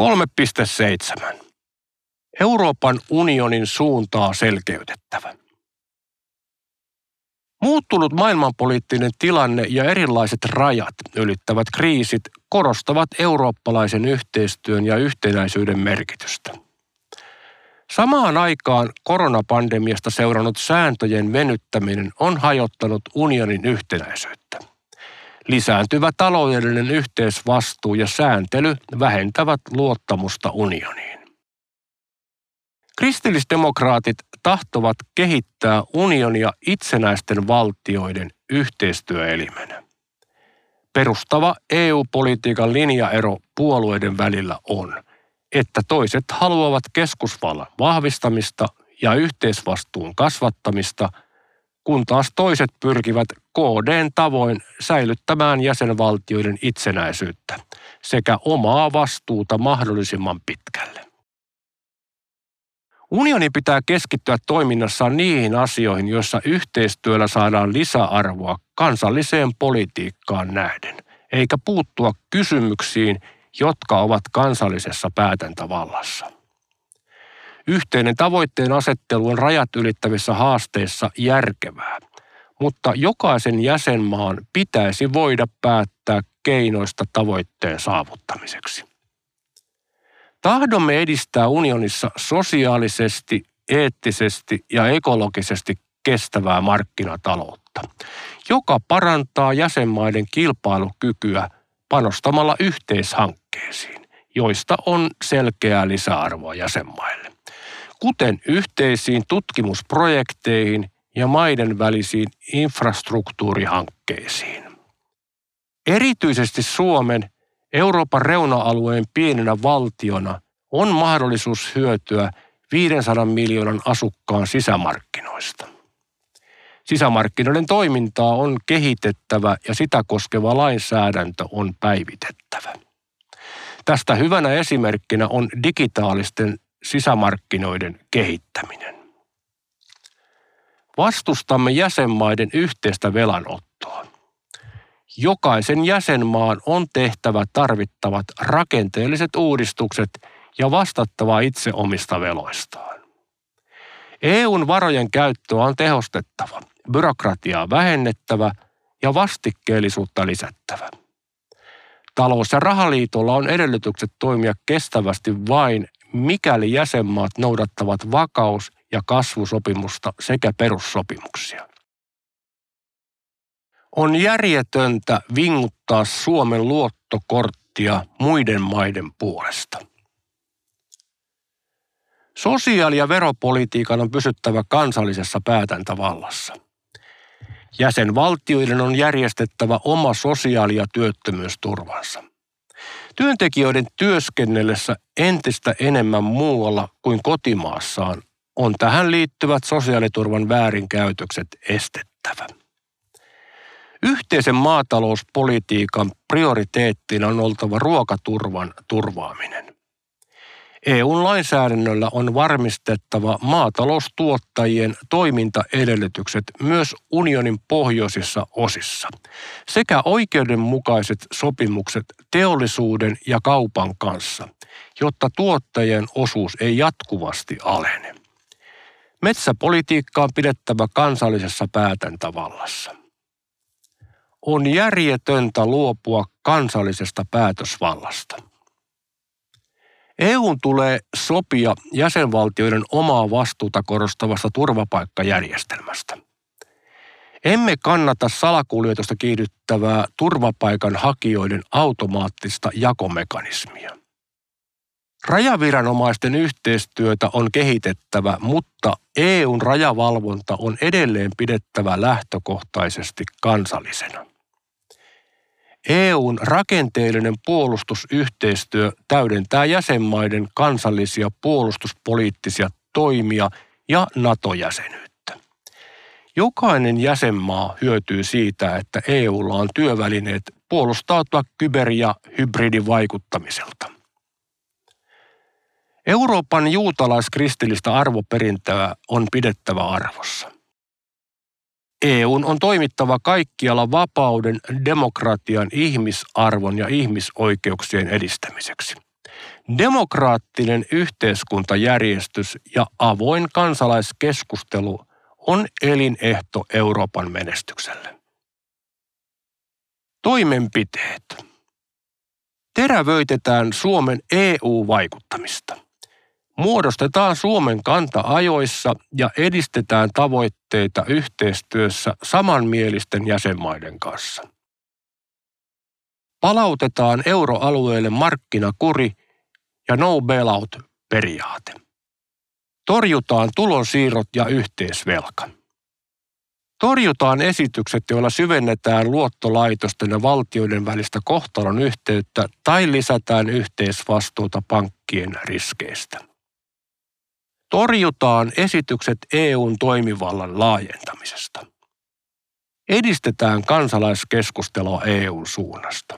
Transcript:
3.7. Euroopan unionin suuntaa selkeytettävä. Muuttunut maailmanpoliittinen tilanne ja erilaiset rajat ylittävät kriisit korostavat eurooppalaisen yhteistyön ja yhtenäisyyden merkitystä. Samaan aikaan koronapandemiasta seurannut sääntöjen venyttäminen on hajottanut unionin yhtenäisyyttä. Lisääntyvä taloudellinen yhteisvastuu ja sääntely vähentävät luottamusta unioniin. Kristillisdemokraatit tahtovat kehittää unionia itsenäisten valtioiden yhteistyöelimenä. Perustava EU-politiikan linjaero puolueiden välillä on, että toiset haluavat keskusvallan vahvistamista ja yhteisvastuun kasvattamista, kun taas toiset pyrkivät KDn tavoin säilyttämään jäsenvaltioiden itsenäisyyttä sekä omaa vastuuta mahdollisimman pitkälle. Unioni pitää keskittyä toiminnassaan niihin asioihin, joissa yhteistyöllä saadaan lisäarvoa kansalliseen politiikkaan nähden, eikä puuttua kysymyksiin, jotka ovat kansallisessa päätäntävallassa. Yhteinen tavoitteen asettelu on rajat ylittävissä haasteissa järkevää, mutta jokaisen jäsenmaan pitäisi voida päättää keinoista tavoitteen saavuttamiseksi. Tahdomme edistää unionissa sosiaalisesti, eettisesti ja ekologisesti kestävää markkinataloutta, joka parantaa jäsenmaiden kilpailukykyä panostamalla yhteishankkeisiin, joista on selkeää lisäarvoa jäsenmaille, kuten yhteisiin tutkimusprojekteihin ja maiden välisiin infrastruktuurihankkeisiin. Erityisesti Suomen Euroopan reuna-alueen pienenä valtiona on mahdollisuus hyötyä 500 miljoonan asukkaan sisämarkkinoista. Sisämarkkinoiden toimintaa on kehitettävä ja sitä koskeva lainsäädäntö on päivitettävä. Tästä hyvänä esimerkkinä on digitaalisten sisämarkkinoiden kehittäminen. Vastustamme jäsenmaiden yhteistä velanottoa jokaisen jäsenmaan on tehtävä tarvittavat rakenteelliset uudistukset ja vastattava itse omista veloistaan. EUn varojen käyttöä on tehostettava, byrokratiaa vähennettävä ja vastikkeellisuutta lisättävä. Talous- ja rahaliitolla on edellytykset toimia kestävästi vain, mikäli jäsenmaat noudattavat vakaus- ja kasvusopimusta sekä perussopimuksia. On järjetöntä vinguttaa Suomen luottokorttia muiden maiden puolesta. Sosiaali- ja veropolitiikan on pysyttävä kansallisessa päätäntävallassa. Jäsenvaltioiden on järjestettävä oma sosiaali- ja työttömyysturvansa. Työntekijöiden työskennellessä entistä enemmän muualla kuin kotimaassaan on tähän liittyvät sosiaaliturvan väärinkäytökset estettävä. Yhteisen maatalouspolitiikan prioriteettina on oltava ruokaturvan turvaaminen. EUn lainsäädännöllä on varmistettava maataloustuottajien toimintaedellytykset myös unionin pohjoisissa osissa sekä oikeudenmukaiset sopimukset teollisuuden ja kaupan kanssa, jotta tuottajien osuus ei jatkuvasti alene. Metsäpolitiikka on pidettävä kansallisessa päätäntävallassa on järjetöntä luopua kansallisesta päätösvallasta. EUn tulee sopia jäsenvaltioiden omaa vastuuta korostavasta turvapaikkajärjestelmästä. Emme kannata salakuljetusta kiihdyttävää turvapaikan hakijoiden automaattista jakomekanismia. Rajaviranomaisten yhteistyötä on kehitettävä, mutta EUn rajavalvonta on edelleen pidettävä lähtökohtaisesti kansallisena. EUn rakenteellinen puolustusyhteistyö täydentää jäsenmaiden kansallisia puolustuspoliittisia toimia ja NATO-jäsenyyttä. Jokainen jäsenmaa hyötyy siitä, että EUlla on työvälineet puolustautua kyber- ja hybridivaikuttamiselta. Euroopan juutalaiskristillistä arvoperintöä on pidettävä arvossa. EUn on toimittava kaikkialla vapauden, demokratian, ihmisarvon ja ihmisoikeuksien edistämiseksi. Demokraattinen yhteiskuntajärjestys ja avoin kansalaiskeskustelu on elinehto Euroopan menestykselle. Toimenpiteet. Terävöitetään Suomen EU-vaikuttamista. Muodostetaan Suomen kanta ajoissa ja edistetään tavoitteita yhteistyössä samanmielisten jäsenmaiden kanssa. Palautetaan euroalueelle markkinakuri ja no bailout-periaate. Torjutaan tulonsiirrot ja yhteisvelka. Torjutaan esitykset, joilla syvennetään luottolaitosten ja valtioiden välistä kohtalon yhteyttä tai lisätään yhteisvastuuta pankkien riskeistä. Torjutaan esitykset EUn toimivallan laajentamisesta. Edistetään kansalaiskeskustelua EUn suunnasta.